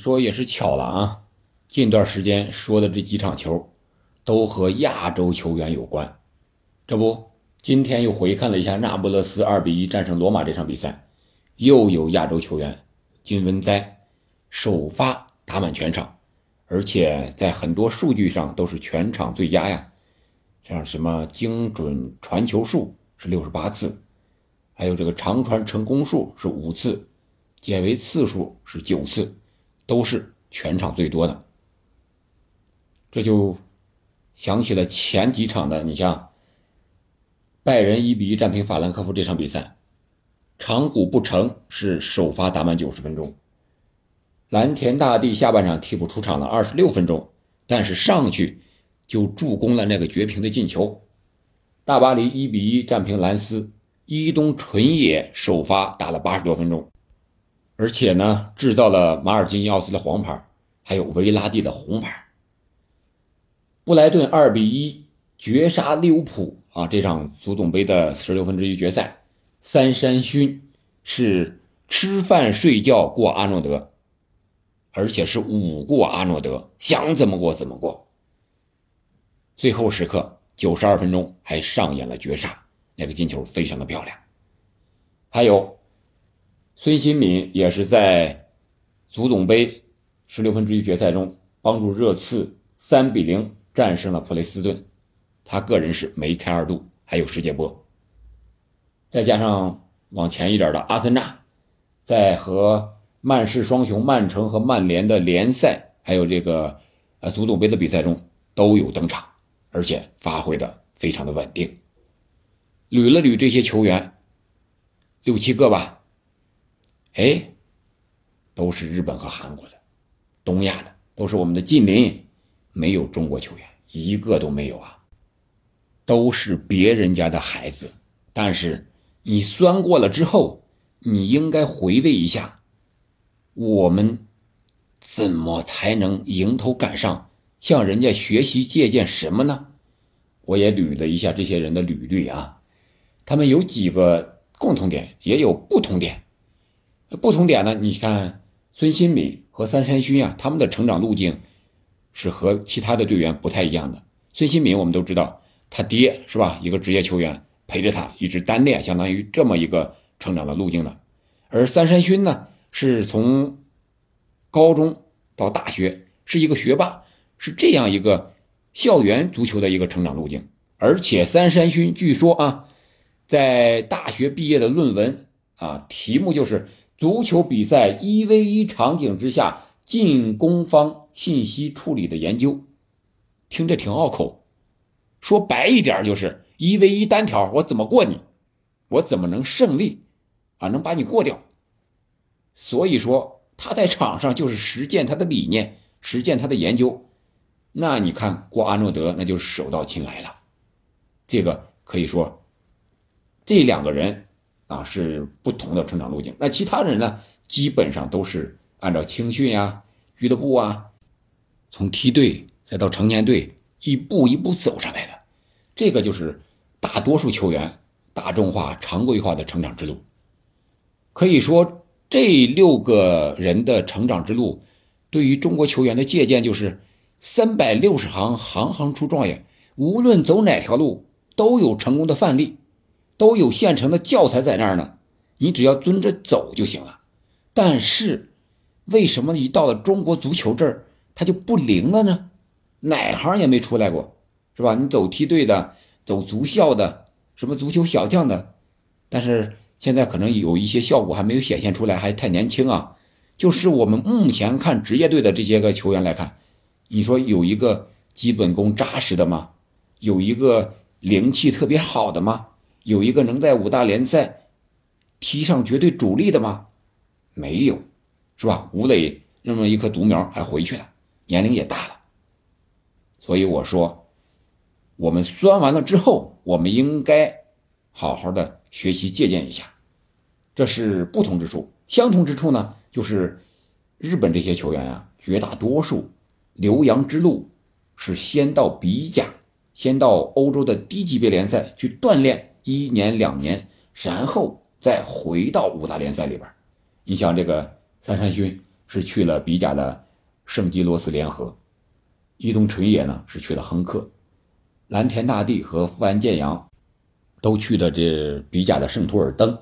说也是巧了啊，近段时间说的这几场球，都和亚洲球员有关。这不，今天又回看了一下那不勒斯二比一战胜罗马这场比赛，又有亚洲球员金文哉首发打满全场，而且在很多数据上都是全场最佳呀，像什么精准传球数是六十八次，还有这个长传成功数是五次，解围次数是九次。都是全场最多的，这就想起了前几场的，你像拜仁一比一战平法兰克福这场比赛，长谷不成是首发打满九十分钟，蓝田大地下半场替补出场了二十六分钟，但是上去就助攻了那个绝平的进球，大巴黎一比一战平兰斯，伊东纯也首发打了八十多分钟。而且呢，制造了马尔金尼奥斯的黄牌，还有维拉蒂的红牌。布莱顿二比一绝杀利物浦啊！这场足总杯的十六分之一决赛，三山勋是吃饭睡觉过阿诺德，而且是五过阿诺德，想怎么过怎么过。最后时刻九十二分钟还上演了绝杀，那个进球非常的漂亮。还有。孙兴敏也是在足总杯十六分之一决赛中帮助热刺三比零战胜了普雷斯顿，他个人是梅开二度，还有世界波。再加上往前一点的阿森纳，在和曼市双雄曼城和曼联的联赛，还有这个呃足总杯的比赛中都有登场，而且发挥的非常的稳定。捋了捋这些球员，六七个吧。哎，都是日本和韩国的，东亚的，都是我们的近邻，没有中国球员，一个都没有啊，都是别人家的孩子。但是你酸过了之后，你应该回味一下，我们怎么才能迎头赶上，向人家学习借鉴什么呢？我也捋了一下这些人的履历啊，他们有几个共同点，也有不同点。不同点呢？你看孙兴敏和三山勋啊，他们的成长路径是和其他的队员不太一样的。孙兴敏我们都知道，他爹是吧？一个职业球员陪着他一直单练，相当于这么一个成长的路径的。而三山勋呢，是从高中到大学是一个学霸，是这样一个校园足球的一个成长路径。而且三山勋据说啊，在大学毕业的论文啊，题目就是。足球比赛一 v 一场景之下，进攻方信息处理的研究，听着挺拗口。说白一点就是一 v 一单挑，我怎么过你？我怎么能胜利？啊，能把你过掉？所以说他在场上就是实践他的理念，实践他的研究。那你看过阿诺德，那就是手到擒来了。这个可以说，这两个人。啊，是不同的成长路径。那其他人呢？基本上都是按照青训呀、俱乐部啊，从梯队再到成年队，一步一步走上来的。这个就是大多数球员大众化、常规化的成长之路。可以说，这六个人的成长之路，对于中国球员的借鉴就是三百六十行，行行出状元。无论走哪条路，都有成功的范例。都有现成的教材在那儿呢，你只要遵着走就行了。但是，为什么一到了中国足球这儿，它就不灵了呢？哪行也没出来过，是吧？你走梯队的，走足校的，什么足球小将的，但是现在可能有一些效果还没有显现出来，还太年轻啊。就是我们目前看职业队的这些个球员来看，你说有一个基本功扎实的吗？有一个灵气特别好的吗？有一个能在五大联赛踢上绝对主力的吗？没有，是吧？吴磊那么一棵独苗还回去了，年龄也大了。所以我说，我们酸完了之后，我们应该好好的学习借鉴一下，这是不同之处。相同之处呢，就是日本这些球员啊，绝大多数留洋之路是先到比甲，先到欧洲的低级别联赛去锻炼。一年两年，然后再回到五大联赛里边。你像这个三山勋是去了比甲的圣基罗斯联合，伊东纯也呢是去了亨克，蓝田大地和富安健洋都去的这比甲的圣图尔登。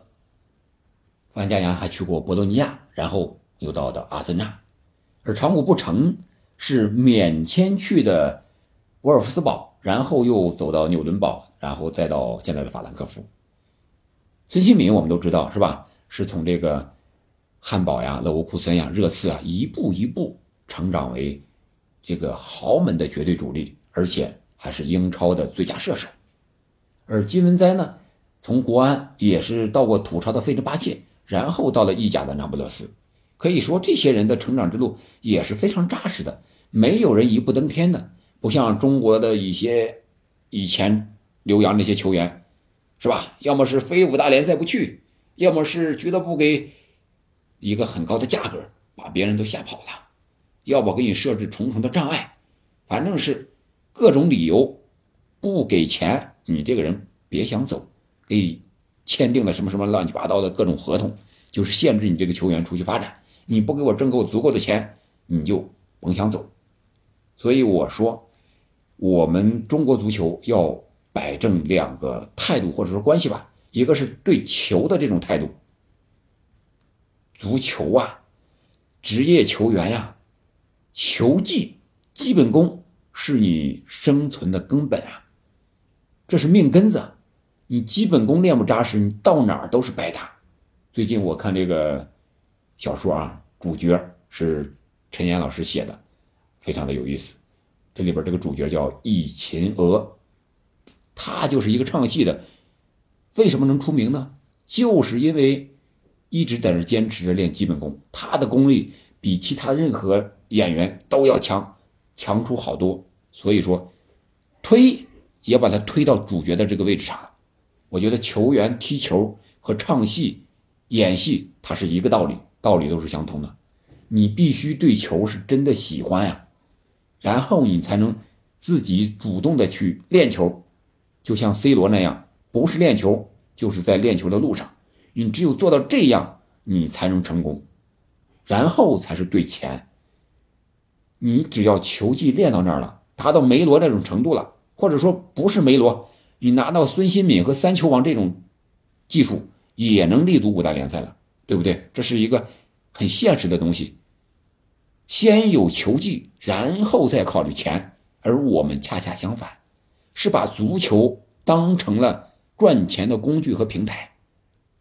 富安健洋还去过波多尼亚，然后又到的阿森纳，而长谷部诚是免签去的沃尔夫斯堡，然后又走到纽伦堡，然后再到现在的法兰克福。孙兴敏我们都知道是吧？是从这个汉堡呀、勒沃库森呀、热刺啊，一步一步成长为这个豪门的绝对主力，而且还是英超的最佳射手。而金文哉呢，从国安也是到过土超的费城巴切，然后到了意甲的那不勒斯。可以说，这些人的成长之路也是非常扎实的，没有人一步登天的，不像中国的一些以前留洋那些球员。是吧？要么是非五大联赛不去，要么是俱乐部给一个很高的价格把别人都吓跑了，要不给你设置重重的障碍，反正是各种理由不给钱，你这个人别想走，给你签订了什么什么乱七八糟的各种合同，就是限制你这个球员出去发展。你不给我挣够足够的钱，你就甭想走。所以我说，我们中国足球要。摆正两个态度或者说关系吧，一个是对球的这种态度。足球啊，职业球员呀，球技、基本功是你生存的根本啊，这是命根子。你基本功练不扎实，你到哪儿都是白搭。最近我看这个小说啊，主角是陈岩老师写的，非常的有意思。这里边这个主角叫易勤娥。他就是一个唱戏的，为什么能出名呢？就是因为一直在那坚持着练基本功，他的功力比其他任何演员都要强，强出好多。所以说，推也把他推到主角的这个位置上。我觉得球员踢球和唱戏、演戏，它是一个道理，道理都是相通的。你必须对球是真的喜欢呀，然后你才能自己主动的去练球。就像 C 罗那样，不是练球，就是在练球的路上。你只有做到这样，你才能成功，然后才是对钱。你只要球技练到那儿了，达到梅罗那种程度了，或者说不是梅罗，你拿到孙兴敏和三球王这种技术，也能立足五大联赛了，对不对？这是一个很现实的东西。先有球技，然后再考虑钱，而我们恰恰相反。是把足球当成了赚钱的工具和平台，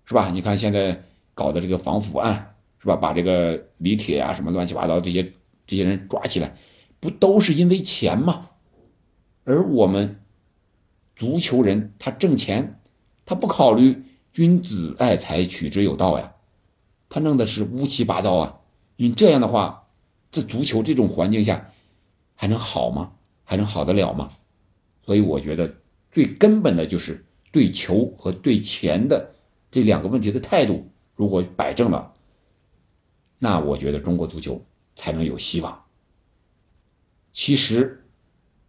是吧？你看现在搞的这个防腐案，是吧？把这个李铁啊什么乱七八糟这些这些人抓起来，不都是因为钱吗？而我们足球人他挣钱，他不考虑君子爱财取之有道呀，他弄的是乌七八糟啊！你这样的话，这足球这种环境下还能好吗？还能好得了吗？所以我觉得最根本的就是对球和对钱的这两个问题的态度，如果摆正了，那我觉得中国足球才能有希望。其实，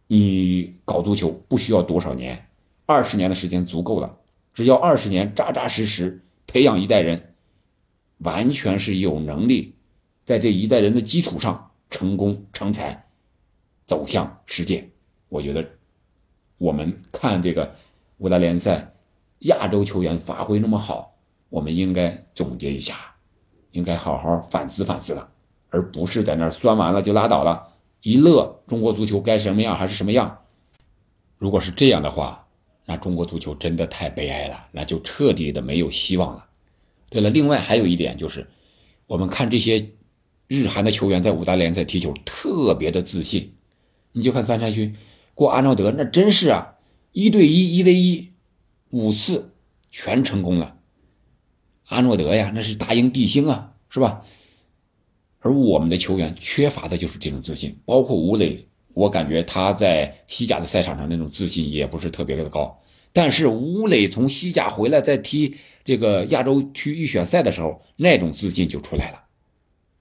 你搞足球不需要多少年，二十年的时间足够了。只要二十年扎扎实实培养一代人，完全是有能力在这一代人的基础上成功成才，走向世界。我觉得。我们看这个五大联赛，亚洲球员发挥那么好，我们应该总结一下，应该好好反思反思了，而不是在那儿酸完了就拉倒了，一乐中国足球该什么样还是什么样。如果是这样的话，那中国足球真的太悲哀了，那就彻底的没有希望了。对了，另外还有一点就是，我们看这些日韩的球员在五大联赛踢球特别的自信，你就看三山勋。过阿诺德那真是啊，一对一、一 v 一，五次全成功了。阿诺德呀，那是大英帝星啊，是吧？而我们的球员缺乏的就是这种自信，包括吴磊，我感觉他在西甲的赛场上那种自信也不是特别的高。但是吴磊从西甲回来再踢这个亚洲区预选赛的时候，那种自信就出来了，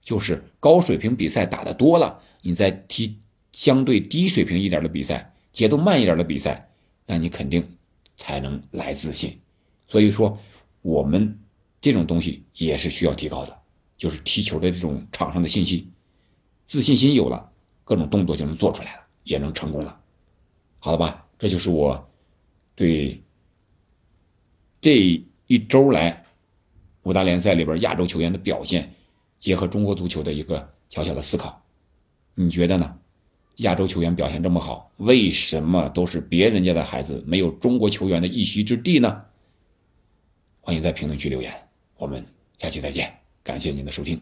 就是高水平比赛打的多了，你再踢。相对低水平一点的比赛，节奏慢一点的比赛，那你肯定才能来自信。所以说，我们这种东西也是需要提高的。就是踢球的这种场上的信息，自信心有了，各种动作就能做出来了，也能成功了。好了吧，这就是我对这一周来五大联赛里边亚洲球员的表现，结合中国足球的一个小小的思考。你觉得呢？亚洲球员表现这么好，为什么都是别人家的孩子，没有中国球员的一席之地呢？欢迎在评论区留言，我们下期再见，感谢您的收听。